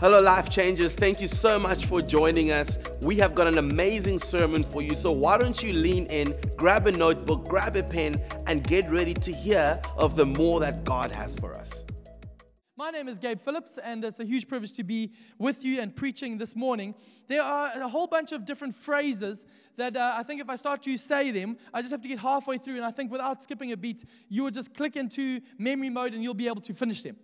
Hello, Life Changers. Thank you so much for joining us. We have got an amazing sermon for you. So, why don't you lean in, grab a notebook, grab a pen, and get ready to hear of the more that God has for us. My name is Gabe Phillips, and it's a huge privilege to be with you and preaching this morning. There are a whole bunch of different phrases that uh, I think if I start to say them, I just have to get halfway through, and I think without skipping a beat, you would just click into memory mode and you'll be able to finish them.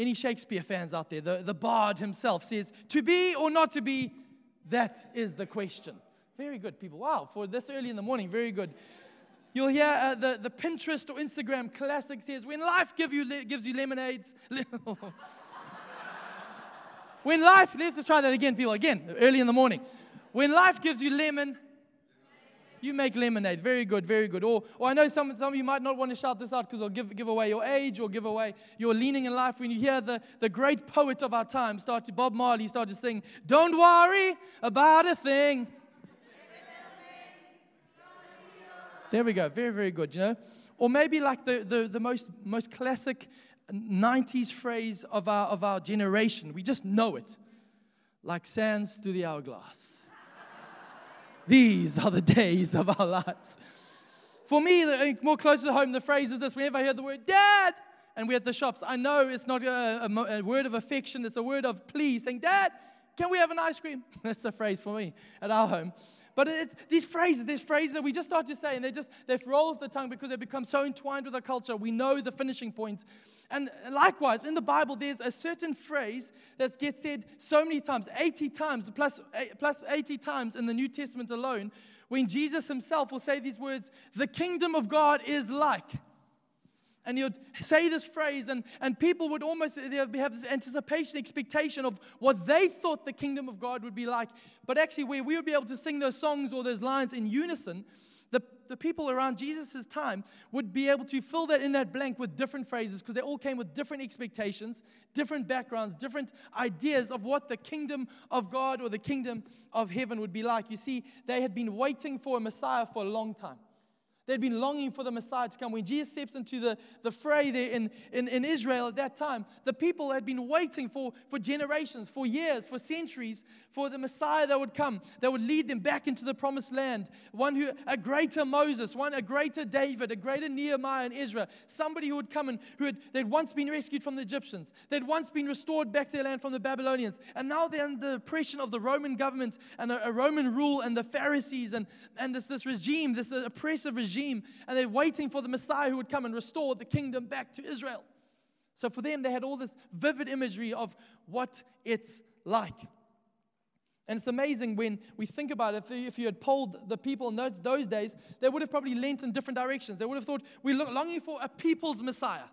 Any Shakespeare fans out there? The, the bard himself says, To be or not to be, that is the question. Very good, people. Wow, for this early in the morning, very good. You'll hear uh, the, the Pinterest or Instagram classic says, When life give you, gives you lemonades. when life, let's just try that again, people, again, early in the morning. When life gives you lemon, you make lemonade. Very good, very good. Or, or I know some, some of you might not want to shout this out because it'll give, give away your age or give away your leaning in life. When you hear the, the great poet of our time start to, Bob Marley, start to sing, Don't worry about a thing. There we go. Very, very good, you know? Or maybe like the, the, the most, most classic 90s phrase of our, of our generation. We just know it. Like sands through the hourglass. These are the days of our lives. For me, eh, more closer to home, the phrase is this whenever I hear the word dad, and we're at the shops, I know it's not a, a, a word of affection, it's a word of plea, saying, Dad, can we have an ice cream? That's the phrase for me at our home. But it's these phrases, these phrases that we just start to say, and they just they roll off the tongue because they become so entwined with our culture. We know the finishing point. And likewise, in the Bible, there's a certain phrase that gets said so many times, 80 times, plus, eh, plus 80 times in the New Testament alone, when Jesus himself will say these words, the kingdom of God is like. And he would say this phrase, and, and people would almost have this anticipation, expectation of what they thought the kingdom of God would be like. But actually, where we would be able to sing those songs or those lines in unison, the, the people around Jesus' time would be able to fill that in that blank with different phrases because they all came with different expectations, different backgrounds, different ideas of what the kingdom of God or the kingdom of heaven would be like. You see, they had been waiting for a Messiah for a long time. They'd been longing for the Messiah to come. When Jesus steps into the, the fray there in, in, in Israel at that time, the people had been waiting for, for generations, for years, for centuries, for the Messiah that would come, that would lead them back into the promised land. One who, a greater Moses, one, a greater David, a greater Nehemiah in Israel, somebody who would come and who had they'd once been rescued from the Egyptians, they'd once been restored back to their land from the Babylonians, and now they're under the oppression of the Roman government and a, a Roman rule and the Pharisees and, and this, this regime, this oppressive regime regime, and they're waiting for the Messiah who would come and restore the kingdom back to Israel. So for them, they had all this vivid imagery of what it's like. And it's amazing when we think about it. If you had polled the people in those, days, they would have probably leant in different directions. They would have thought, we're longing for a people's Messiah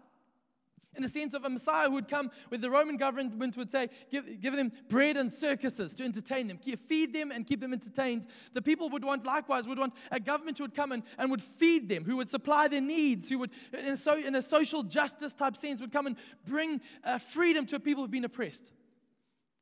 in the sense of a Messiah who would come with the Roman government would say, give, give them bread and circuses to entertain them, feed them and keep them entertained. The people would want, likewise, would want a government who would come and, and would feed them, who would supply their needs, who would, in a, so, in a social justice type sense, would come and bring uh, freedom to a people who've been oppressed,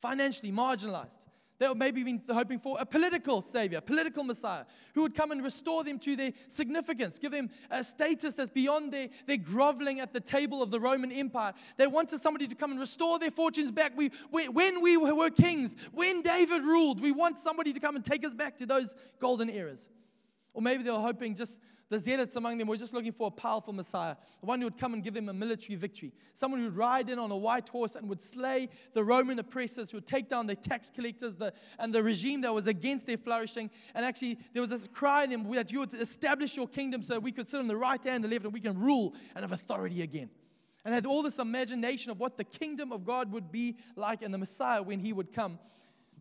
financially marginalized. They were maybe been hoping for a political savior, political Messiah, who would come and restore them to their significance, give them a status that's beyond their, their groveling at the table of the Roman Empire. They wanted somebody to come and restore their fortunes back. We, when we were kings, when David ruled, we want somebody to come and take us back to those golden eras. Or maybe they were hoping just the zealots among them were just looking for a powerful Messiah, the one who would come and give them a military victory, someone who would ride in on a white horse and would slay the Roman oppressors, who would take down the tax collectors the, and the regime that was against their flourishing. And actually, there was this cry in them that you would establish your kingdom so we could sit on the right hand and the left and we can rule and have authority again. And had all this imagination of what the kingdom of God would be like and the Messiah when he would come.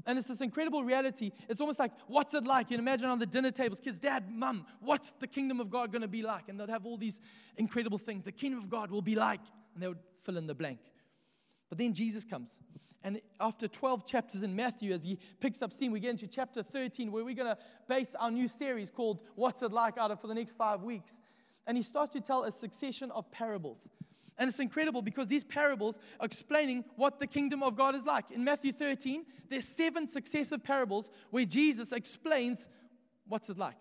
And it's this incredible reality. It's almost like, what's it like? You imagine on the dinner tables, kids, dad, mum, what's the kingdom of God going to be like? And they'll have all these incredible things. The kingdom of God will be like, and they would fill in the blank. But then Jesus comes. And after 12 chapters in Matthew, as he picks up steam, we get into chapter 13, where we're going to base our new series called What's It Like out of for the next five weeks. And he starts to tell a succession of parables. And it's incredible because these parables are explaining what the kingdom of God is like. In Matthew 13, there's seven successive parables where Jesus explains what's it like.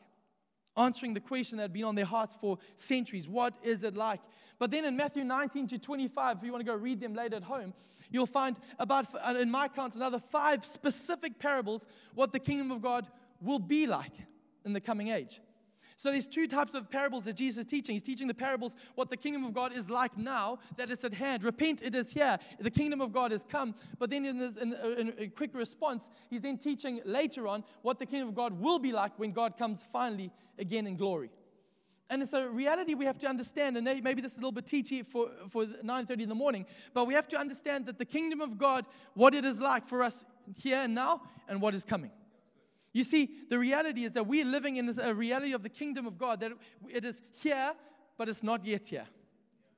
Answering the question that had been on their hearts for centuries what is it like? But then in Matthew 19 to 25, if you want to go read them later at home, you'll find about, uh, in my count, another five specific parables what the kingdom of God will be like in the coming age. So there's two types of parables that Jesus is teaching. He's teaching the parables what the kingdom of God is like now, that it's at hand. Repent, it is here. The kingdom of God has come. But then in, this, in, in a quick response, he's then teaching later on what the kingdom of God will be like when God comes finally again in glory. And it's a reality we have to understand, and maybe this is a little bit teachy for, for 9.30 in the morning, but we have to understand that the kingdom of God, what it is like for us here and now, and what is coming. You see, the reality is that we're living in a reality of the kingdom of God, that it is here, but it's not yet here.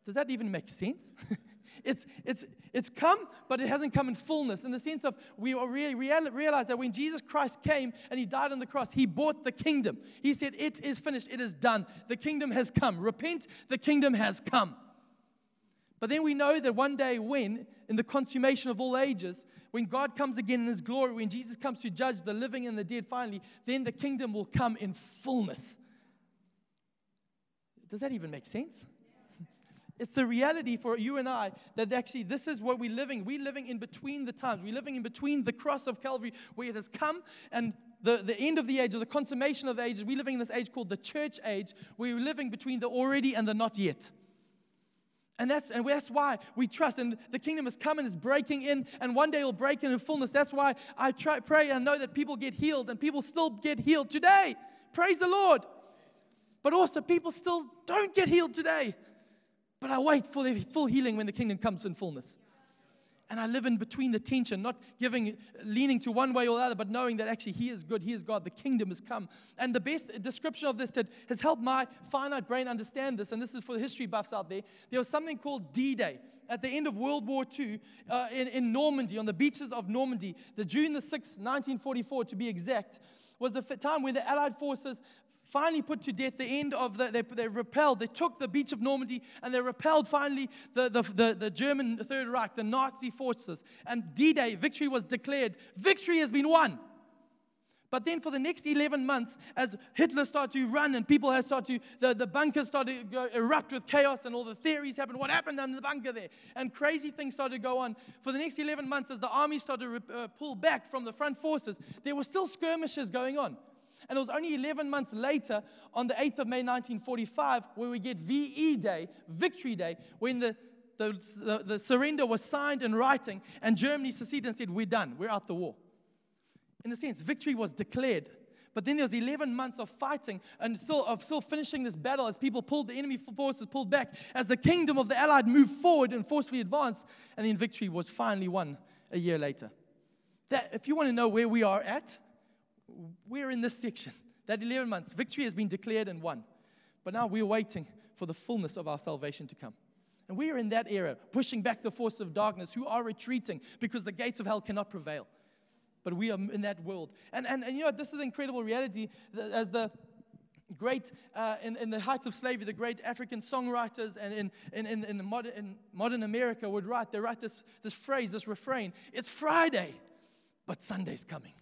Does that even make sense? it's, it's, it's come, but it hasn't come in fullness. In the sense of we really realize that when Jesus Christ came and he died on the cross, he bought the kingdom. He said, It is finished, it is done. The kingdom has come. Repent, the kingdom has come. But then we know that one day, when, in the consummation of all ages, when God comes again in his glory, when Jesus comes to judge the living and the dead finally, then the kingdom will come in fullness. Does that even make sense? It's the reality for you and I that actually this is what we're living. We're living in between the times. We're living in between the cross of Calvary where it has come and the, the end of the age or the consummation of the ages. We're living in this age called the church age. We're living between the already and the not yet. And that's, and that's why we trust. And the kingdom is coming, is breaking in, and one day it'll break in in fullness. That's why I try, pray and know that people get healed, and people still get healed today. Praise the Lord. But also, people still don't get healed today. But I wait for the full healing when the kingdom comes in fullness. And I live in between the tension, not giving, leaning to one way or the other, but knowing that actually He is good, He is God, the kingdom has come. And the best description of this that has helped my finite brain understand this, and this is for the history buffs out there, there was something called D Day at the end of World War II uh, in, in Normandy, on the beaches of Normandy, the June the 6th, 1944 to be exact, was the time when the Allied forces finally put to death the end of the, they, they repelled, they took the beach of Normandy and they repelled finally the, the, the, the German Third Reich, the Nazi forces. And D Day, victory was declared. Victory has been won. But then for the next 11 months, as Hitler started to run and people had started to, the, the bunkers started to go, erupt with chaos and all the theories happened. What happened in the bunker there? And crazy things started to go on. For the next 11 months, as the army started to uh, pull back from the front forces, there were still skirmishes going on. And it was only 11 months later, on the 8th of May 1945, where we get VE Day, Victory Day, when the, the, the, the surrender was signed in writing, and Germany seceded and said, We're done, we're out the war. In a sense, victory was declared. But then there was 11 months of fighting and still, of still finishing this battle as people pulled, the enemy forces pulled back, as the kingdom of the Allied moved forward and forcefully advanced, and then victory was finally won a year later. That, if you want to know where we are at, we're in this section. That 11 months, victory has been declared and won. But now we're waiting for the fullness of our salvation to come. And we are in that era, pushing back the force of darkness who are retreating because the gates of hell cannot prevail. But we are in that world. And, and, and you know, this is the incredible reality as the great, uh, in, in the heights of slavery, the great African songwriters and in, in, in, in, modern, in modern America would write, they write this, this phrase, this refrain It's Friday, but Sunday's coming.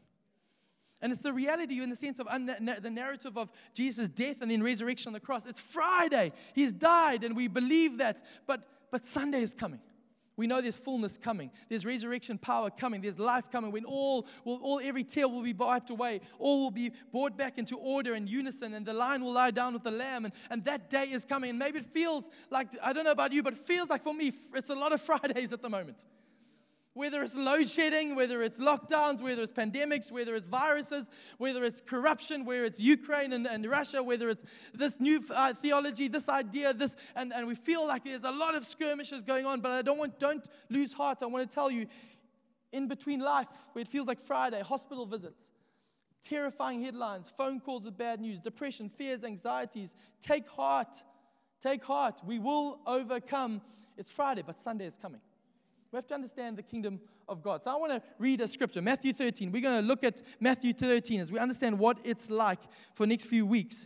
And it's the reality in the sense of the narrative of Jesus' death and then resurrection on the cross. It's Friday. He's died, and we believe that. But, but Sunday is coming. We know there's fullness coming. There's resurrection power coming. There's life coming when all, will, all every tear will be wiped away. All will be brought back into order and unison, and the lion will lie down with the lamb. And, and that day is coming. And maybe it feels like, I don't know about you, but it feels like for me, it's a lot of Fridays at the moment. Whether it's load shedding, whether it's lockdowns, whether it's pandemics, whether it's viruses, whether it's corruption, whether it's Ukraine and, and Russia, whether it's this new uh, theology, this idea, this, and, and we feel like there's a lot of skirmishes going on, but I don't want, don't lose heart. I want to tell you, in between life, where it feels like Friday, hospital visits, terrifying headlines, phone calls with bad news, depression, fears, anxieties, take heart. Take heart. We will overcome. It's Friday, but Sunday is coming. We have to understand the kingdom of God. So I want to read a scripture, Matthew 13. We're going to look at Matthew 13 as we understand what it's like for the next few weeks.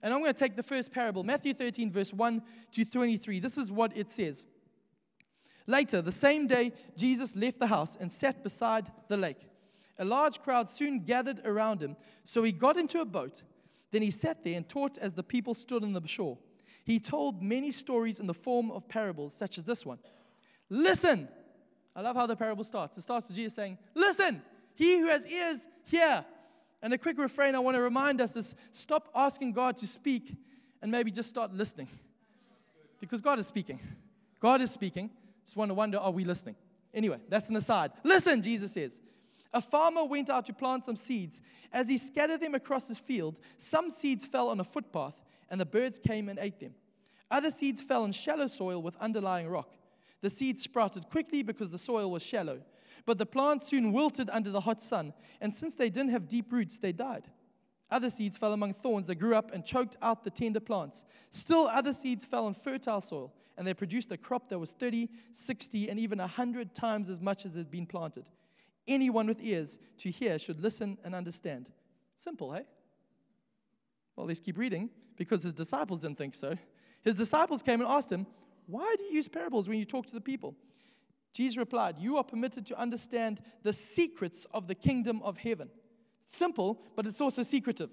And I'm going to take the first parable, Matthew 13, verse 1 to 23. This is what it says. Later, the same day, Jesus left the house and sat beside the lake. A large crowd soon gathered around him, so he got into a boat. Then he sat there and taught as the people stood on the shore. He told many stories in the form of parables, such as this one Listen, I love how the parable starts. It starts with Jesus saying, Listen, he who has ears, hear. And a quick refrain I want to remind us is stop asking God to speak and maybe just start listening. Because God is speaking. God is speaking. Just want to wonder, are we listening? Anyway, that's an aside. Listen, Jesus says. A farmer went out to plant some seeds. As he scattered them across his field, some seeds fell on a footpath, and the birds came and ate them. Other seeds fell on shallow soil with underlying rock. The seeds sprouted quickly because the soil was shallow. But the plants soon wilted under the hot sun, and since they didn't have deep roots, they died. Other seeds fell among thorns that grew up and choked out the tender plants. Still, other seeds fell on fertile soil, and they produced a crop that was 30, 60, and even 100 times as much as had been planted. Anyone with ears to hear should listen and understand. Simple, hey? Well, let's keep reading because his disciples didn't think so. His disciples came and asked him, Why do you use parables when you talk to the people? Jesus replied, You are permitted to understand the secrets of the kingdom of heaven. Simple, but it's also secretive.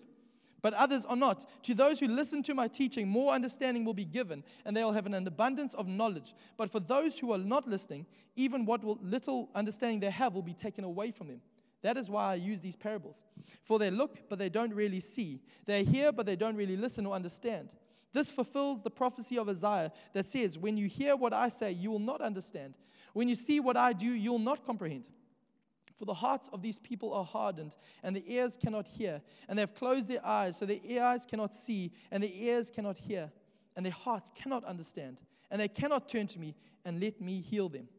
But others are not. To those who listen to my teaching, more understanding will be given, and they will have an abundance of knowledge. But for those who are not listening, even what little understanding they have will be taken away from them. That is why I use these parables. For they look, but they don't really see. They hear, but they don't really listen or understand. This fulfills the prophecy of Isaiah that says, When you hear what I say, you will not understand. When you see what I do, you will not comprehend. For the hearts of these people are hardened, and the ears cannot hear, and they have closed their eyes, so their eyes cannot see, and their ears cannot hear, and their hearts cannot understand, and they cannot turn to me and let me heal them.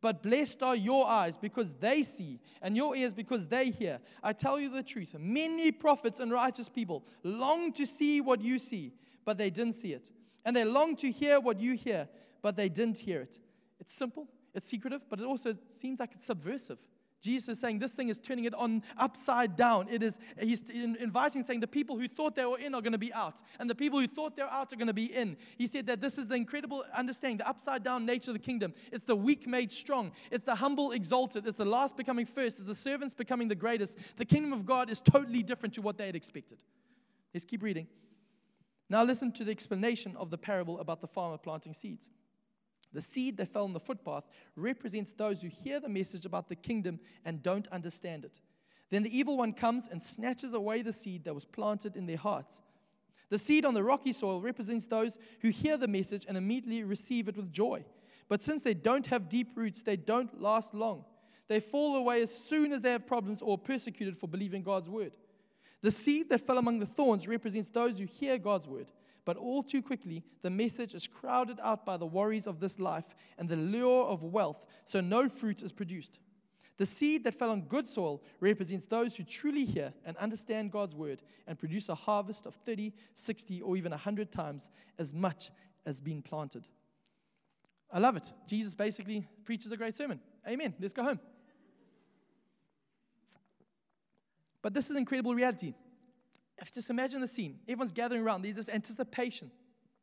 But blessed are your eyes because they see, and your ears because they hear. I tell you the truth many prophets and righteous people long to see what you see, but they didn't see it. And they long to hear what you hear, but they didn't hear it. It's simple, it's secretive, but it also seems like it's subversive. Jesus is saying this thing is turning it on upside down. It is, he's inviting, saying the people who thought they were in are going to be out, and the people who thought they're out are going to be in. He said that this is the incredible understanding, the upside down nature of the kingdom. It's the weak made strong, it's the humble exalted, it's the last becoming first, it's the servants becoming the greatest. The kingdom of God is totally different to what they had expected. Let's keep reading. Now, listen to the explanation of the parable about the farmer planting seeds. The seed that fell on the footpath represents those who hear the message about the kingdom and don't understand it. Then the evil one comes and snatches away the seed that was planted in their hearts. The seed on the rocky soil represents those who hear the message and immediately receive it with joy. But since they don't have deep roots, they don't last long. They fall away as soon as they have problems or are persecuted for believing God's word. The seed that fell among the thorns represents those who hear God's word but all too quickly, the message is crowded out by the worries of this life and the lure of wealth, so no fruit is produced. The seed that fell on good soil represents those who truly hear and understand God's word and produce a harvest of 30, 60, or even 100 times as much as been planted. I love it. Jesus basically preaches a great sermon. Amen. Let's go home. But this is an incredible reality If just imagine the scene. Everyone's gathering around. There's this anticipation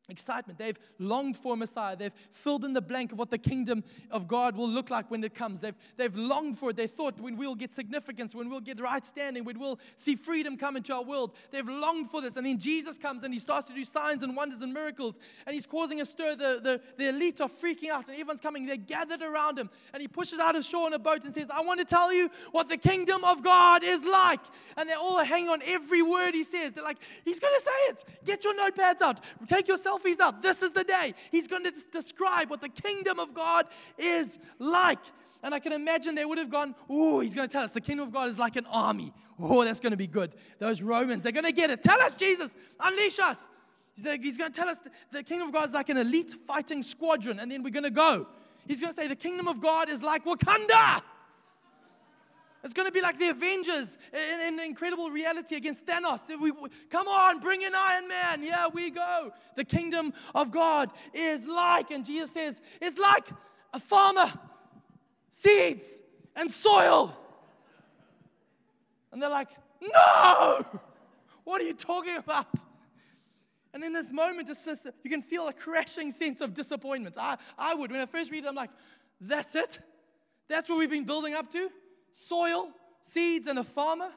excitement. They've longed for Messiah. They've filled in the blank of what the kingdom of God will look like when it comes. They've, they've longed for it. They thought when we'll get significance, when we'll get right standing, when we'll see freedom come into our world. They've longed for this. And then Jesus comes and he starts to do signs and wonders and miracles. And he's causing a stir. The, the, the elite are freaking out and everyone's coming. They're gathered around him. And he pushes out of shore in a boat and says, I want to tell you what the kingdom of God is like. And they're all hanging on every word he says. They're like, he's going to say it. Get your notepads out. Take yourself selfies out. This is the day. He's going to describe what the kingdom of God is like. And I can imagine they would have gone, Oh, he's going to tell us the kingdom of God is like an army. Oh, that's going to be good. Those Romans, they're going to get it. Tell us, Jesus, unleash us. He's going to tell us the kingdom of God is like an elite fighting squadron, and then we're going to go. He's going to say the kingdom of God is like Wakanda. It's going to be like the Avengers in, in, the incredible reality against Thanos. We, come on, bring in Iron Man. Yeah, we go. The kingdom of God is like, and Jesus says, it's like a farmer, seeds, and soil. And they're like, no! What are you talking about? And in this moment, just, you can feel a crashing sense of disappointment. I, I would. When I first read it, I'm like, that's it? That's what we've been building up to? Soil, seeds, and a farmer.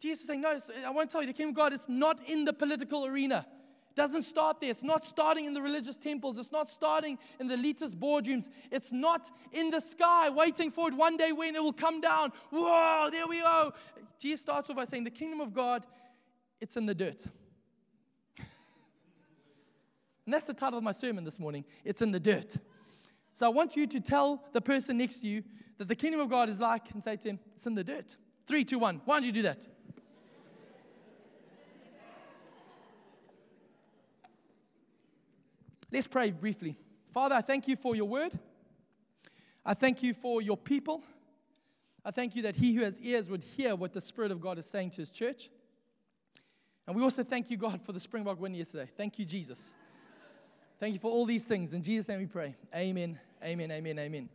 Jesus is saying, No, I won't tell you, the kingdom of God is not in the political arena. It doesn't start there. It's not starting in the religious temples. It's not starting in the elitist boardrooms. It's not in the sky waiting for it one day when it will come down. Whoa, there we go. Jesus starts off by saying, The kingdom of God, it's in the dirt. and that's the title of my sermon this morning. It's in the dirt. So I want you to tell the person next to you that the kingdom of God is like and say to him, It's in the dirt. Three, two, one. Why don't you do that? Let's pray briefly. Father, I thank you for your word. I thank you for your people. I thank you that he who has ears would hear what the Spirit of God is saying to his church. And we also thank you, God, for the Springbok win yesterday. Thank you, Jesus. Thank you for all these things. In Jesus' name we pray. Amen, amen, amen, amen.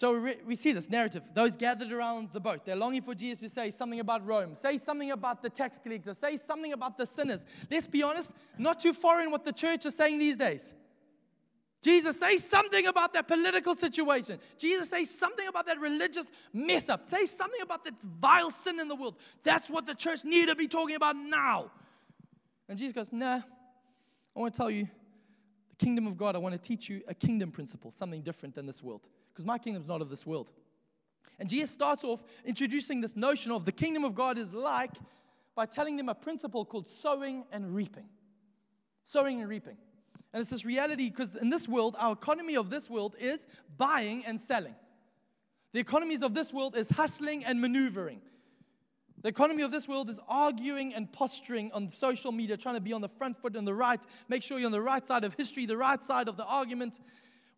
So we, we see this narrative. Those gathered around the boat, they're longing for Jesus to say something about Rome, say something about the tax collector, say something about the sinners. Let's be honest, not too foreign what the church is saying these days. Jesus, say something about that political situation. Jesus, say something about that religious mess up. Say something about that vile sin in the world. That's what the church need to be talking about now. And Jesus goes, Nah, I want to tell you kingdom of God. I want to teach you a kingdom principle, something different than this world because my kingdom's not of this world. And Jesus starts off introducing this notion of the kingdom of God is like by telling them a principle called sowing and reaping. Sowing and reaping. And it's this reality because in this world, our economy of this world is buying and selling. The economies of this world is hustling and maneuvering. The economy of this world is arguing and posturing on social media, trying to be on the front foot and the right, make sure you're on the right side of history, the right side of the argument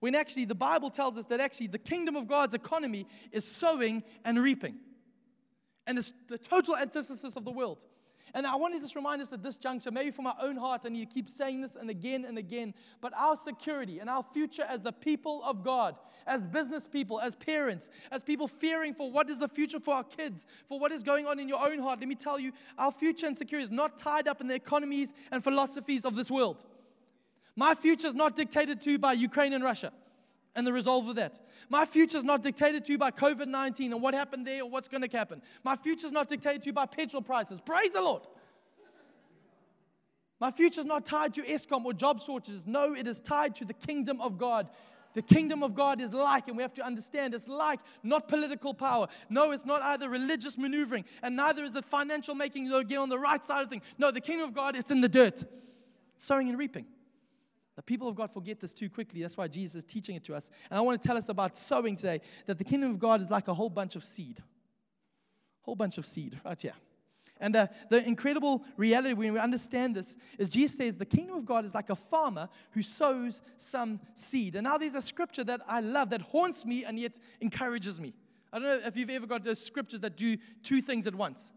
when actually the Bible tells us that actually the kingdom of God's economy is sowing and reaping. And it's the total antithesis of the world. And I want to just remind us at this juncture, maybe from our own heart, I need to keep saying this and again and again, but our security and our future as the people of God, as business people, as parents, as people fearing for what is the future for our kids, for what is going on in your own heart, let me tell you, our future and security is not tied up in the economies and philosophies of this world. My future is not dictated to by Ukraine and Russia and the resolve of that. My future is not dictated to you by COVID 19 and what happened there or what's going to happen. My future is not dictated to you by petrol prices. Praise the Lord. My future is not tied to Eskom or job shortages. No, it is tied to the kingdom of God. The kingdom of God is like, and we have to understand, it's like not political power. No, it's not either religious maneuvering, and neither is it financial making you get on the right side of things. No, the kingdom of God is in the dirt, sowing and reaping. The people of God forget this too quickly. That's why Jesus is teaching it to us. And I want to tell us about sowing today that the kingdom of God is like a whole bunch of seed. Whole bunch of seed, right here. And uh, the incredible reality when we understand this is Jesus says the kingdom of God is like a farmer who sows some seed. And now there's a scripture that I love that haunts me and yet encourages me. I don't know if you've ever got those scriptures that do two things at once.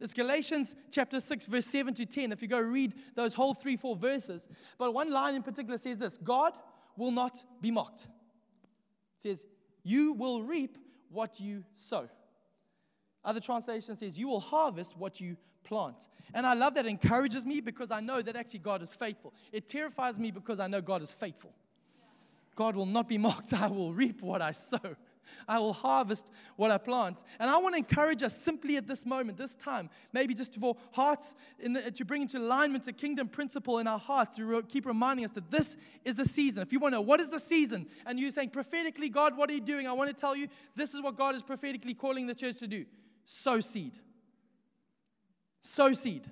It's Galatians chapter 6, verse 7 to 10. If you go read those whole three, four verses. But one line in particular says this God will not be mocked. It says, You will reap what you sow. Other translation says, You will harvest what you plant. And I love that. It encourages me because I know that actually God is faithful. It terrifies me because I know God is faithful. God will not be mocked. I will reap what I sow. I will harvest what I plant. And I want to encourage us simply at this moment, this time, maybe just for hearts, the, to bring into alignment a kingdom principle in our hearts, to re- keep reminding us that this is the season. If you want to know what is the season, and you're saying prophetically, God, what are you doing? I want to tell you this is what God is prophetically calling the church to do sow seed. Sow seed.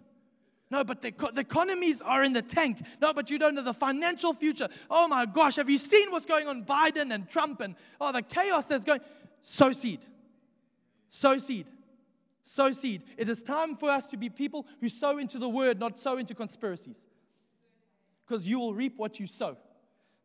No, but the, the economies are in the tank. No, but you don't know the financial future. Oh my gosh, have you seen what's going on Biden and Trump and oh the chaos that's going? Sow seed. Sow seed. Sow seed. It is time for us to be people who sow into the word, not sow into conspiracies. Because you will reap what you sow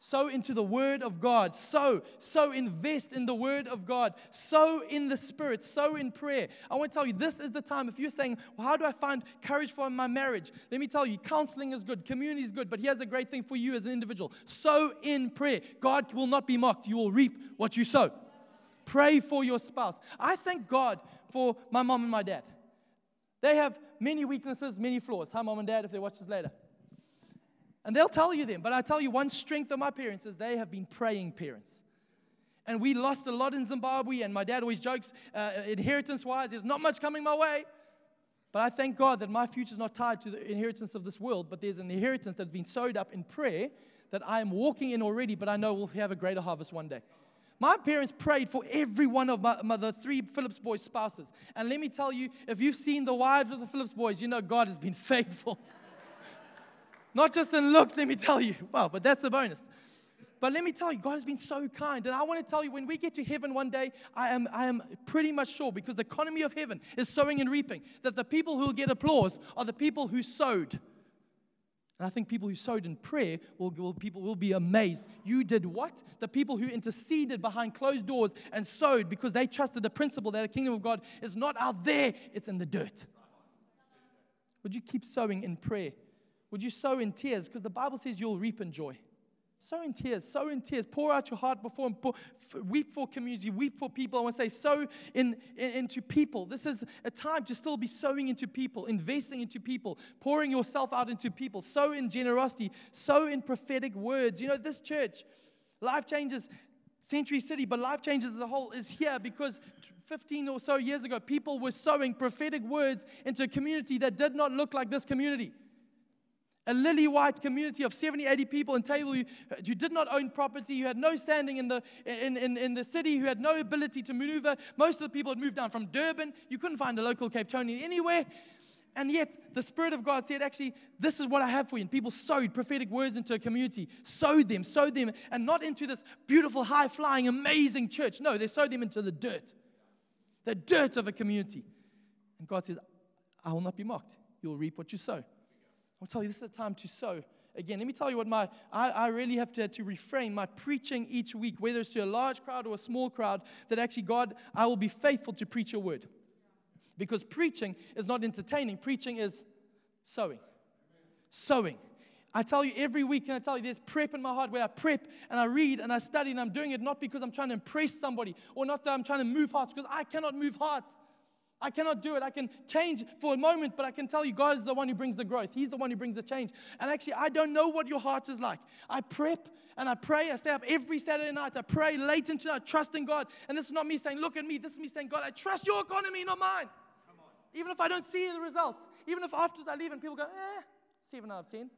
sow into the Word of God. Sow, sow, invest in the Word of God. Sow in the Spirit. Sow in prayer. I want to tell you, this is the time. If you're saying, well, how do I find courage for my marriage? Let me tell you, counseling is good, community is good, but here's a great thing for you as an individual sow in prayer. God will not be mocked. You will reap what you sow. Pray for your spouse. I thank God for my mom and my dad. They have many weaknesses, many flaws. Hi, mom and dad, if they watch this later. And they'll tell you them. But I tell you, one strength of my parents is they have been praying parents. And we lost a lot in Zimbabwe, and my dad always jokes, uh, inheritance wise, there's not much coming my way. But I thank God that my future is not tied to the inheritance of this world, but there's an inheritance that's been sowed up in prayer that I am walking in already, but I know we'll have a greater harvest one day. My parents prayed for every one of my, my, the three Phillips boys' spouses. And let me tell you, if you've seen the wives of the Phillips boys, you know God has been faithful. Not just in looks, let me tell you. Wow, but that's a bonus. But let me tell you, God has been so kind. And I want to tell you, when we get to heaven one day, I am, I am pretty much sure, because the economy of heaven is sowing and reaping, that the people who will get applause are the people who sowed. And I think people who sowed in prayer will, will, people will be amazed. You did what? The people who interceded behind closed doors and sowed because they trusted the principle that the kingdom of God is not out there, it's in the dirt. Would you keep sowing in prayer? Would you sow in tears? Because the Bible says you'll reap in joy. Sow in tears, sow in tears. Pour out your heart before Him. Weep for community, weep for people. I want to say, sow in, in, into people. This is a time to still be sowing into people, investing into people, pouring yourself out into people. Sow in generosity, sow in prophetic words. You know, this church, Life Changers Century City, but Life Changers as a whole is here because 15 or so years ago, people were sowing prophetic words into a community that did not look like this community a lily white community of 70, 80 people in Table who, did not own property, who had no standing in the, in, in, in the city, who had no ability to maneuver. Most of the people had moved down from Durban. You couldn't find a local Cape Townian anywhere. And yet, the Spirit of God said, actually, this is what I have for you. And people sowed prophetic words into a community, sowed them, sowed them, and not into this beautiful, high flying, amazing church. No, they sowed them into the dirt, the dirt of a community. And God says, I will not be mocked. You'll reap what you sow. I'll tell you, this is a time to sow. Again, let me tell you what my, I, I really have to, to refrain my preaching each week, whether it's to a large crowd or a small crowd, that actually, God, I will be faithful to preach your word. Because preaching is not entertaining, preaching is sowing. Sowing. I tell you every week, and I tell you there's prep in my heart where I prep and I read and I study, and I'm doing it not because I'm trying to impress somebody or not that I'm trying to move hearts, because I cannot move hearts. I cannot do it. I can change for a moment, but I can tell you God is the one who brings the growth. He's the one who brings the change. And actually, I don't know what your heart is like. I prep and I pray. I stay up every Saturday night. I pray late into night, trusting God. And this is not me saying, look at me. This is me saying, God, I trust your economy, not mine. Even if I don't see the results, even if afterwards I leave and people go, eh, seven out of ten.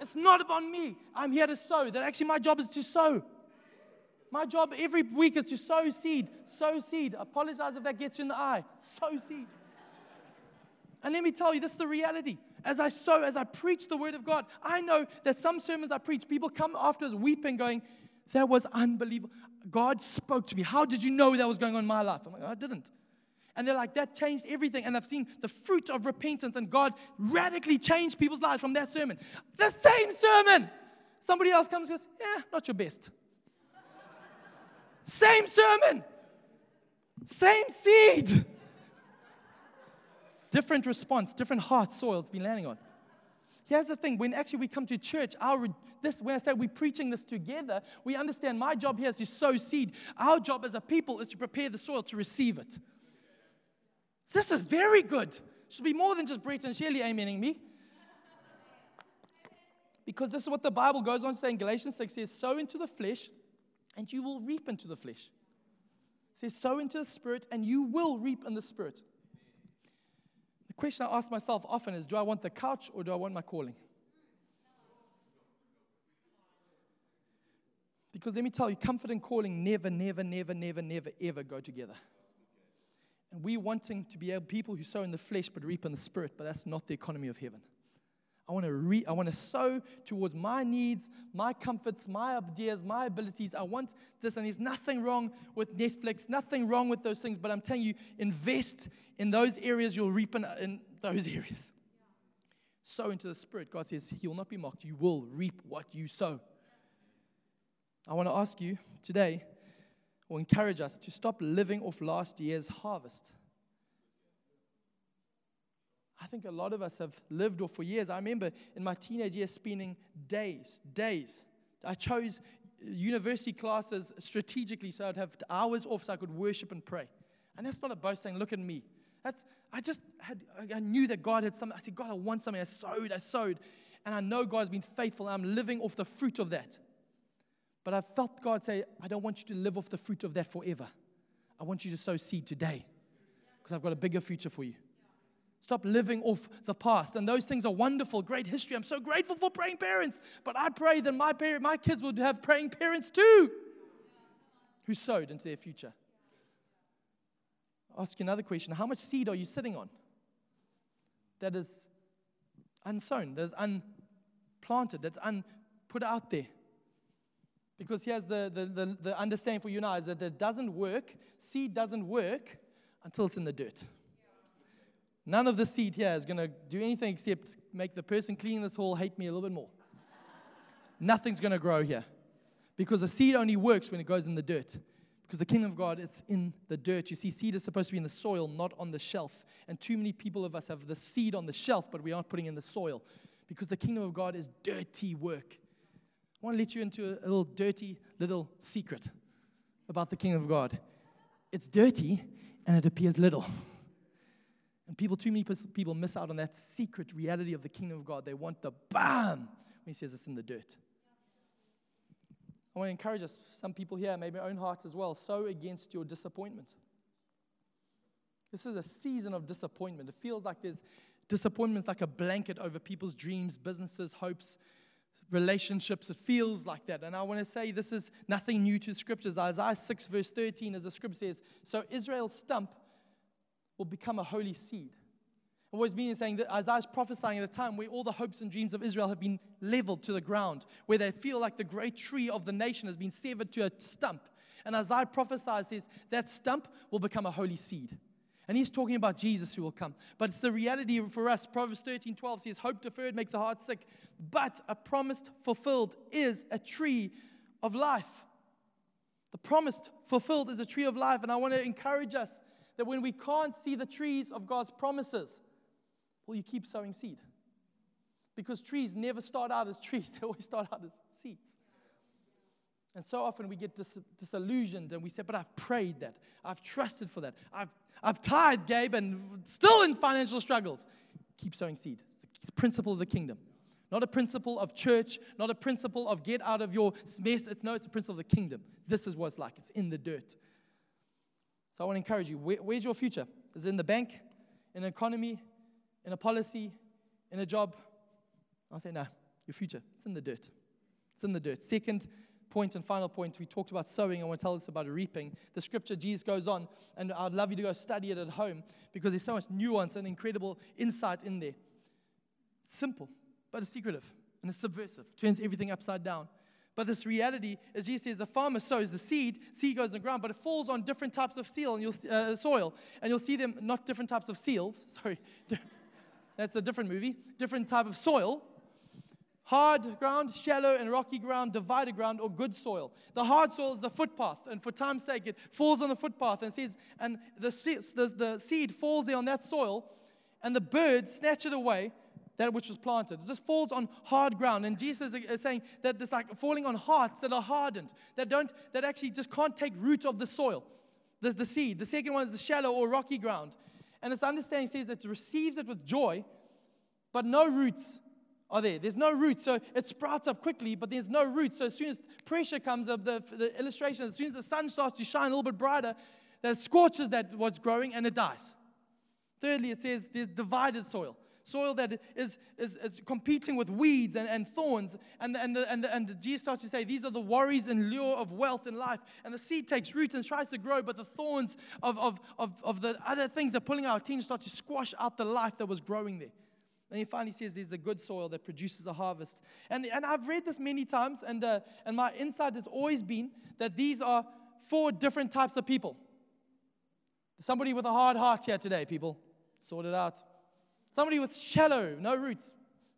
it's not about me. I'm here to sow. That actually my job is to sow. My job every week is to sow seed, sow seed. Apologize if that gets you in the eye. Sow seed. And let me tell you, this is the reality. As I sow, as I preach the word of God, I know that some sermons I preach, people come after us weeping, going, That was unbelievable. God spoke to me. How did you know that was going on in my life? I'm like, I didn't. And they're like, that changed everything. And I've seen the fruit of repentance, and God radically changed people's lives from that sermon. The same sermon. Somebody else comes and goes, Yeah, not your best. Same sermon, same seed. Different response, different heart soil it's been landing on. Here's the thing when actually we come to church, our, this, when I say we're preaching this together, we understand my job here is to sow seed. Our job as a people is to prepare the soil to receive it. This is very good. Should be more than just Brett and Shirley amening me. Because this is what the Bible goes on saying. Galatians 6 says, sow into the flesh and you will reap into the flesh. It says, sow into the spirit, and you will reap in the spirit. The question I ask myself often is do I want the couch or do I want my calling? Because let me tell you, comfort and calling never, never, never, never, never, ever go together. And we wanting to be able people who sow in the flesh but reap in the spirit, but that's not the economy of heaven. I want to re- I want to sow towards my needs, my comforts, my ideas, my abilities. I want this, and there's nothing wrong with Netflix, nothing wrong with those things. But I'm telling you, invest in those areas. You'll reap in, in those areas. Sow into the Spirit. God says He will not be mocked. You will reap what you sow. I want to ask you today, or encourage us to stop living off last year's harvest. I think a lot of us have lived or for years. I remember in my teenage years spending days, days. I chose university classes strategically so I'd have hours off so I could worship and pray. And that's not a boast saying, look at me. That's, I just had, I knew that God had something. I said, God, I want something. I sowed, I sowed. And I know God's been faithful. I'm living off the fruit of that. But I felt God say, I don't want you to live off the fruit of that forever. I want you to sow seed today because I've got a bigger future for you. Stop living off the past. And those things are wonderful, great history. I'm so grateful for praying parents. But I pray that my, parent, my kids would have praying parents too who sowed into their future. I'll ask you another question. How much seed are you sitting on that is unsown, that is unplanted, that's unput out there? Because here's the, the, the, the understanding for you now is that it doesn't work, seed doesn't work until it's in the dirt. None of the seed here is going to do anything except make the person cleaning this hall hate me a little bit more. Nothing's going to grow here. Because the seed only works when it goes in the dirt. Because the kingdom of God, it's in the dirt. You see, seed is supposed to be in the soil, not on the shelf. And too many people of us have the seed on the shelf, but we aren't putting in the soil. Because the kingdom of God is dirty work. I want to let you into a little dirty little secret about the kingdom of God. It's dirty and it appears little. And people, too many people miss out on that secret reality of the kingdom of God. They want the bam when he says it's in the dirt. I want to encourage us, some people here, maybe our own hearts as well, sow against your disappointment. This is a season of disappointment. It feels like there's disappointments like a blanket over people's dreams, businesses, hopes, relationships. It feels like that. And I want to say this is nothing new to the scriptures. Isaiah 6, verse 13, as the scripture says, So Israel's stump will become a holy seed. And what he's meaning is saying that Isaiah's prophesying at a time where all the hopes and dreams of Israel have been leveled to the ground, where they feel like the great tree of the nation has been severed to a stump. And Isaiah prophesies, says that stump will become a holy seed. And he's talking about Jesus who will come. But it's the reality for us. Proverbs 13 12 says, Hope deferred makes the heart sick, but a promise fulfilled is a tree of life. The promised fulfilled is a tree of life. And I want to encourage us that when we can't see the trees of God's promises, well, you keep sowing seed. Because trees never start out as trees, they always start out as seeds. And so often we get dis- disillusioned and we say, But I've prayed that. I've trusted for that. I've, I've tithed, Gabe, and still in financial struggles. Keep sowing seed. It's the principle of the kingdom. Not a principle of church, not a principle of get out of your mess. It's no, it's a principle of the kingdom. This is what it's like. It's in the dirt. So I want to encourage you. Where, where's your future? Is it in the bank, in an economy, in a policy, in a job? I'll say, no, your future. It's in the dirt. It's in the dirt. Second point and final point, we talked about sowing. I want to tell us about reaping. The scripture, Jesus goes on, and I'd love you to go study it at home because there's so much nuance and incredible insight in there. simple, but it's secretive and it's subversive. Turns everything upside down. But this reality, as Jesus says, the farmer sows the seed, seed goes in the ground, but it falls on different types of seal and you'll, uh, soil. And you'll see them, not different types of seals, sorry, that's a different movie, different type of soil. Hard ground, shallow and rocky ground, divided ground, or good soil. The hard soil is the footpath, and for time's sake, it falls on the footpath and says, and the, the, the seed falls there on that soil, and the birds snatch it away that which was planted. It just falls on hard ground. And Jesus is saying that it's like falling on hearts that are hardened, that don't, that actually just can't take root of the soil, the, the seed. The second one is the shallow or rocky ground. And this understanding says it receives it with joy, but no roots are there. There's no roots, so it sprouts up quickly, but there's no roots. So as soon as pressure comes up, the, the illustration, as soon as the sun starts to shine a little bit brighter, that scorches that what's growing and it dies. Thirdly, it says there's divided soil soil that is, is, is competing with weeds and, and thorns. And, and, and, and Jesus starts to say, These are the worries and lure of wealth in life. And the seed takes root and tries to grow, but the thorns of, of, of, of the other things are pulling out teens start to squash out the life that was growing there. And he finally says there's the good soil that produces a harvest. And, and I've read this many times, and, uh, and my insight has always been that these are four different types of people. Somebody with a hard heart here today, people. Sort it out. Somebody with shallow, no roots,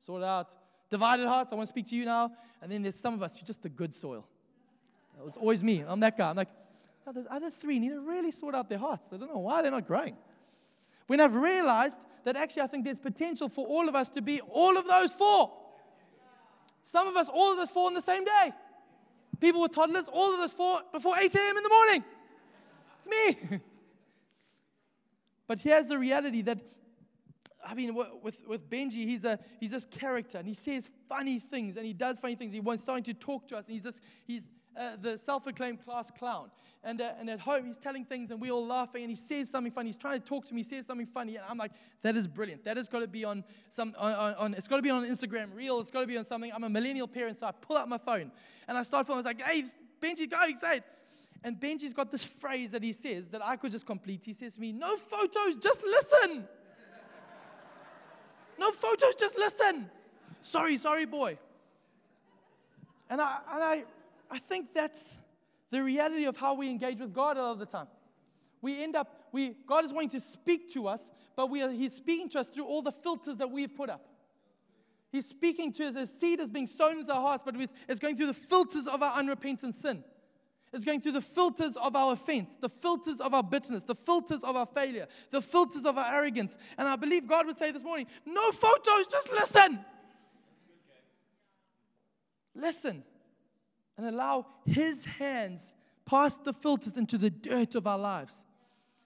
sort out. Divided hearts, I want to speak to you now. And then there's some of us, you're just the good soil. It was always me. I'm that guy. I'm like, oh, those other three need to really sort out their hearts. I don't know why they're not growing. When I've realized that actually I think there's potential for all of us to be all of those four. Some of us, all of us four on the same day. People with toddlers, all of us four before 8 a.m. in the morning. It's me. but here's the reality that I mean, with, with Benji, he's, a, he's this character and he says funny things and he does funny things. He wants starting to talk to us and he's, this, he's uh, the self acclaimed class clown. And, uh, and at home, he's telling things and we're all laughing and he says something funny. He's trying to talk to me, he says something funny. And I'm like, that is brilliant. That has got to be on some, on, on, on it's got to be on Instagram reel. It's got to be on something. I'm a millennial parent, so I pull out my phone and I start filming. I was like, hey, Benji, go, say it. And Benji's got this phrase that he says that I could just complete. He says to me, no photos, just listen. No photos, just listen. Sorry, sorry, boy. And I, and I, I think that's the reality of how we engage with God a lot of the time. We end up, we, God is wanting to speak to us, but we are, He's speaking to us through all the filters that we've put up. He's speaking to us as seed is being sown in our hearts, but it's going through the filters of our unrepentant sin. It's going through the filters of our offense, the filters of our bitterness, the filters of our failure, the filters of our arrogance. And I believe God would say this morning no photos, just listen. Listen and allow His hands past the filters into the dirt of our lives.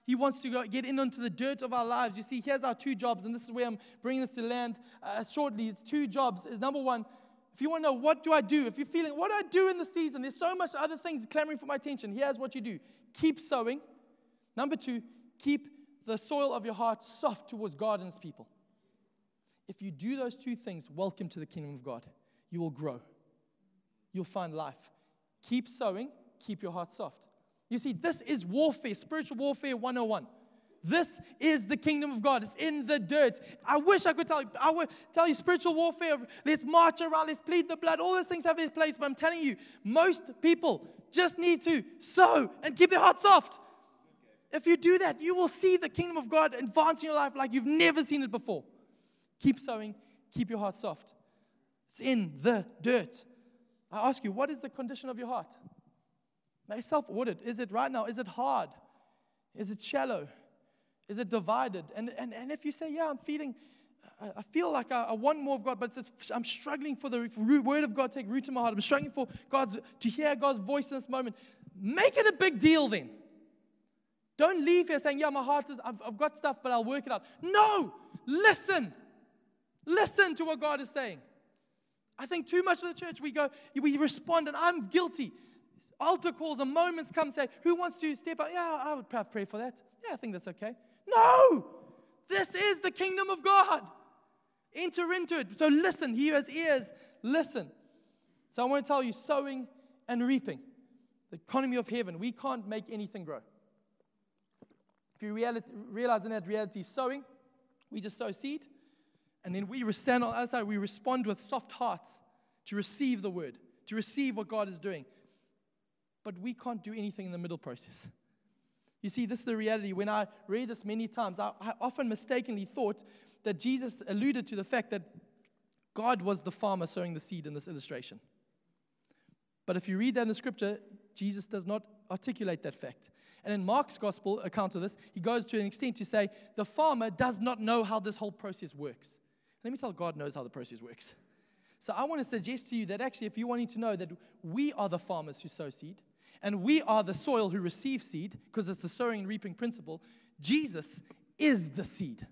He wants to go, get in onto the dirt of our lives. You see, here's our two jobs, and this is where I'm bringing this to land uh, shortly. It's two jobs. Is number one, if you want to know what do I do, if you're feeling what do I do in the season, there's so much other things clamoring for my attention. Here's what you do: keep sowing. Number two, keep the soil of your heart soft towards God and His people. If you do those two things, welcome to the kingdom of God. You will grow you'll find life. Keep sowing, keep your heart soft. You see, this is warfare, spiritual warfare 101. This is the kingdom of God. It's in the dirt. I wish I could tell you. I would tell you spiritual warfare. Let's march around. Let's plead the blood. All those things have their place. But I'm telling you, most people just need to sow and keep their heart soft. If you do that, you will see the kingdom of God advance in your life like you've never seen it before. Keep sowing. Keep your heart soft. It's in the dirt. I ask you, what is the condition of your heart? Make self audit. Is it right now? Is it hard? Is it shallow? Is it divided? And, and, and if you say, Yeah, I'm feeling, I feel like I, I want more of God, but I'm struggling for the word of God to take root in my heart. I'm struggling for God's, to hear God's voice in this moment. Make it a big deal then. Don't leave here saying, Yeah, my heart is, I've, I've got stuff, but I'll work it out. No, listen. Listen to what God is saying. I think too much of the church, we go, we respond, and I'm guilty. Altar calls and moments come say, Who wants to step up? Yeah, I would pray for that. Yeah, I think that's okay. No! This is the kingdom of God. Enter into it. So listen. He has ears, listen. So I want to tell you sowing and reaping. The economy of heaven. We can't make anything grow. If you reality, realize in that reality, sowing, we just sow seed. And then we stand on the other side, we respond with soft hearts to receive the word, to receive what God is doing. But we can't do anything in the middle process. You see, this is the reality. When I read this many times, I, I often mistakenly thought that Jesus alluded to the fact that God was the farmer sowing the seed in this illustration. But if you read that in the scripture, Jesus does not articulate that fact. And in Mark's gospel account of this, he goes to an extent to say the farmer does not know how this whole process works. Let me tell you, God knows how the process works. So I want to suggest to you that actually, if you're wanting to know that we are the farmers who sow seed, and we are the soil who receive seed, because it's the sowing and reaping principle, Jesus is the seed.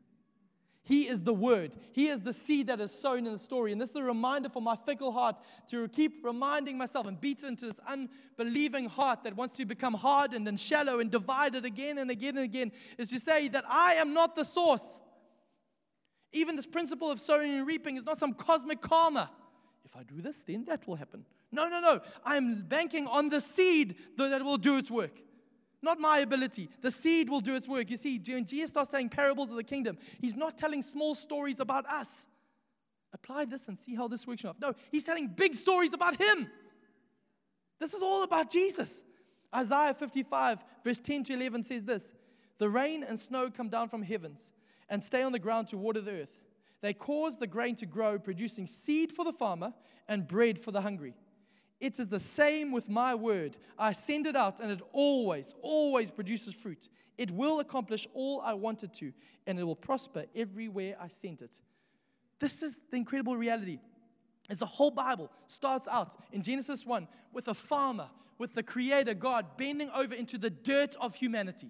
He is the word. He is the seed that is sown in the story. And this is a reminder for my fickle heart to keep reminding myself and beat into this unbelieving heart that wants to become hardened and shallow and divided again and again and again is to say that I am not the source. Even this principle of sowing and reaping is not some cosmic karma. If I do this, then that will happen. No, no, no. I'm banking on the seed that will do its work. Not my ability. The seed will do its work. You see, when Jesus starts saying parables of the kingdom, he's not telling small stories about us. Apply this and see how this works. No, he's telling big stories about him. This is all about Jesus. Isaiah 55, verse 10 to 11 says this The rain and snow come down from heavens and stay on the ground to water the earth. They cause the grain to grow, producing seed for the farmer and bread for the hungry. It is the same with my word. I send it out, and it always, always produces fruit. It will accomplish all I want it to, and it will prosper everywhere I send it. This is the incredible reality. As the whole Bible starts out in Genesis 1 with a farmer, with the Creator God bending over into the dirt of humanity.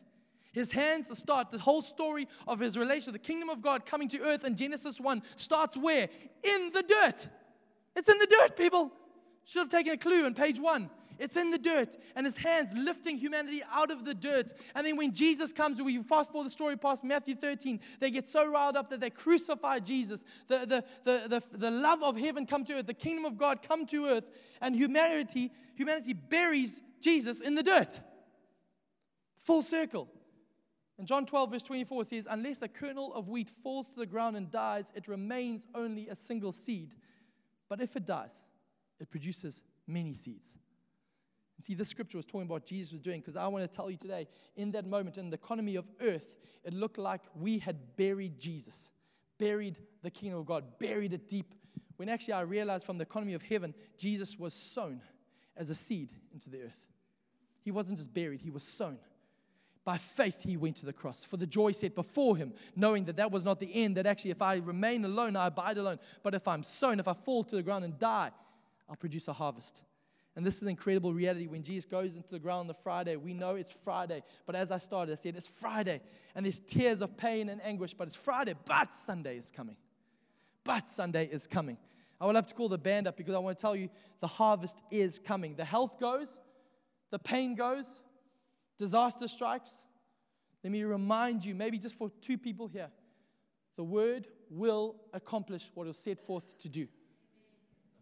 His hands start the whole story of his relation, the kingdom of God coming to earth in Genesis 1 starts where? In the dirt. It's in the dirt, people. Should have taken a clue on page one. It's in the dirt. And his hands lifting humanity out of the dirt. And then when Jesus comes, we fast forward the story past Matthew 13, they get so riled up that they crucify Jesus. The, the, the, the, the love of heaven come to earth, the kingdom of God come to earth, and humanity, humanity buries Jesus in the dirt. Full circle. And John 12, verse 24 says, Unless a kernel of wheat falls to the ground and dies, it remains only a single seed. But if it dies, it produces many seeds. And see, this scripture was talking about what Jesus was doing because I want to tell you today, in that moment, in the economy of earth, it looked like we had buried Jesus, buried the kingdom of God, buried it deep. When actually I realized from the economy of heaven, Jesus was sown as a seed into the earth. He wasn't just buried, he was sown. By faith, he went to the cross for the joy set before him, knowing that that was not the end, that actually, if I remain alone, I abide alone. But if I'm sown, if I fall to the ground and die, I'll produce a harvest. And this is an incredible reality. When Jesus goes into the ground on the Friday, we know it's Friday. But as I started, I said, it's Friday. And there's tears of pain and anguish, but it's Friday. But Sunday is coming. But Sunday is coming. I would love to call the band up because I want to tell you the harvest is coming. The health goes, the pain goes, disaster strikes, let me remind you, maybe just for two people here, the word will accomplish what it was set forth to do.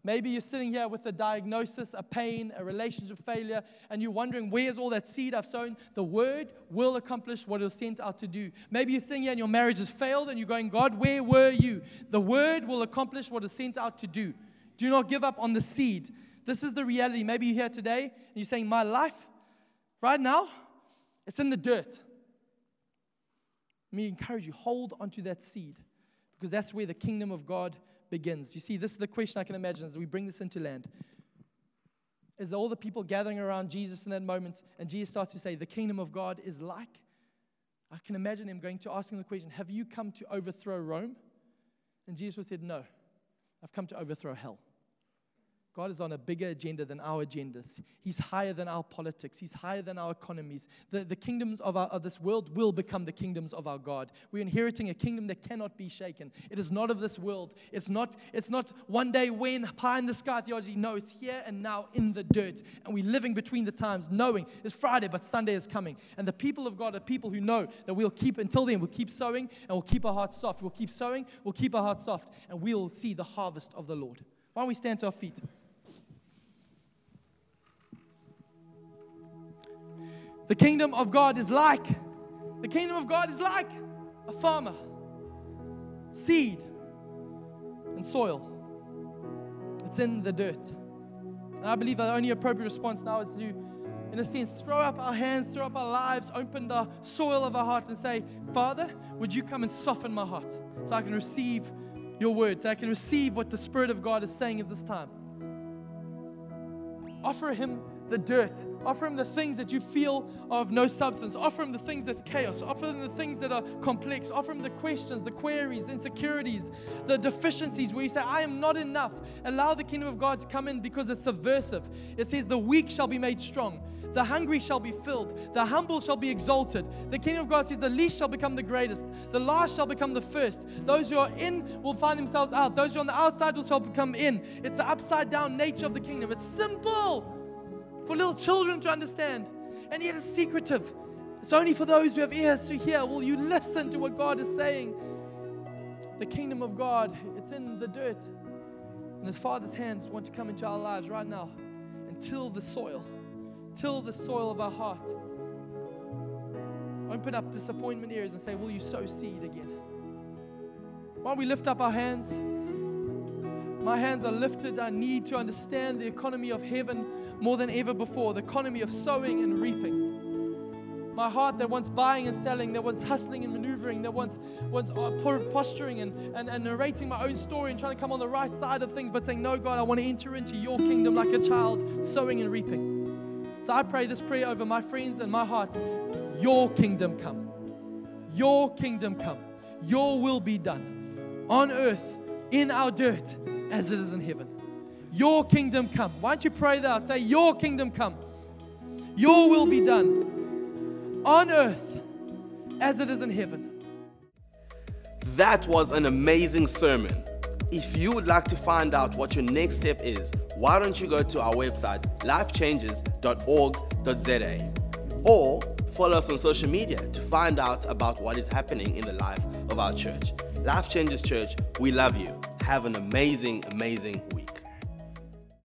Maybe you're sitting here with a diagnosis, a pain, a relationship failure, and you're wondering, where's all that seed I've sown? The word will accomplish what it was sent out to do. Maybe you're sitting here and your marriage has failed, and you're going, God, where were you? The word will accomplish what is sent out to do. Do not give up on the seed. This is the reality. Maybe you're here today and you're saying, My life, right now, it's in the dirt. Let me encourage you, hold onto that seed because that's where the kingdom of God begins. You see, this is the question I can imagine as we bring this into land. Is all the people gathering around Jesus in that moment, and Jesus starts to say, The kingdom of God is like. I can imagine him going to ask him the question, Have you come to overthrow Rome? And Jesus would said, No, I've come to overthrow hell. God is on a bigger agenda than our agendas. He's higher than our politics. He's higher than our economies. The, the kingdoms of, our, of this world will become the kingdoms of our God. We're inheriting a kingdom that cannot be shaken. It is not of this world. It's not, it's not one day when, pie in the sky theology. No, it's here and now in the dirt. And we're living between the times, knowing it's Friday, but Sunday is coming. And the people of God are people who know that we'll keep, until then, we'll keep sowing and we'll keep our hearts soft. We'll keep sowing, we'll keep our hearts soft, and we'll see the harvest of the Lord. Why don't we stand to our feet? The kingdom of God is like, the kingdom of God is like a farmer, seed, and soil. It's in the dirt. And I believe the only appropriate response now is to, in a sense, throw up our hands, throw up our lives, open the soil of our heart, and say, Father, would you come and soften my heart so I can receive your word, so I can receive what the Spirit of God is saying at this time? Offer Him the dirt. Offer him the things that you feel of no substance. Offer him the things that's chaos. Offer him the things that are complex. Offer him the questions, the queries, the insecurities, the deficiencies where you say, I am not enough. Allow the kingdom of God to come in because it's subversive. It says, The weak shall be made strong. The hungry shall be filled. The humble shall be exalted. The kingdom of God says, The least shall become the greatest. The last shall become the first. Those who are in will find themselves out. Those who are on the outside will shall become in. It's the upside down nature of the kingdom. It's simple for little children to understand, and yet it's secretive. It's only for those who have ears to hear. Will you listen to what God is saying? The kingdom of God, it's in the dirt. And His Father's hands want to come into our lives right now and till the soil, till the soil of our heart. Open up disappointment ears and say, Will you sow seed again? Why don't we lift up our hands? My hands are lifted. I need to understand the economy of heaven more than ever before the economy of sowing and reaping. My heart that wants buying and selling, that wants hustling and maneuvering, that wants, wants uh, posturing and, and, and narrating my own story and trying to come on the right side of things, but saying, No, God, I want to enter into your kingdom like a child, sowing and reaping. So I pray this prayer over my friends and my heart Your kingdom come. Your kingdom come. Your will be done on earth, in our dirt, as it is in heaven. Your kingdom come. Why don't you pray that? Say, Your kingdom come. Your will be done on earth as it is in heaven. That was an amazing sermon. If you would like to find out what your next step is, why don't you go to our website, lifechangers.org.za, or follow us on social media to find out about what is happening in the life of our church. Life Changers Church, we love you. Have an amazing, amazing week.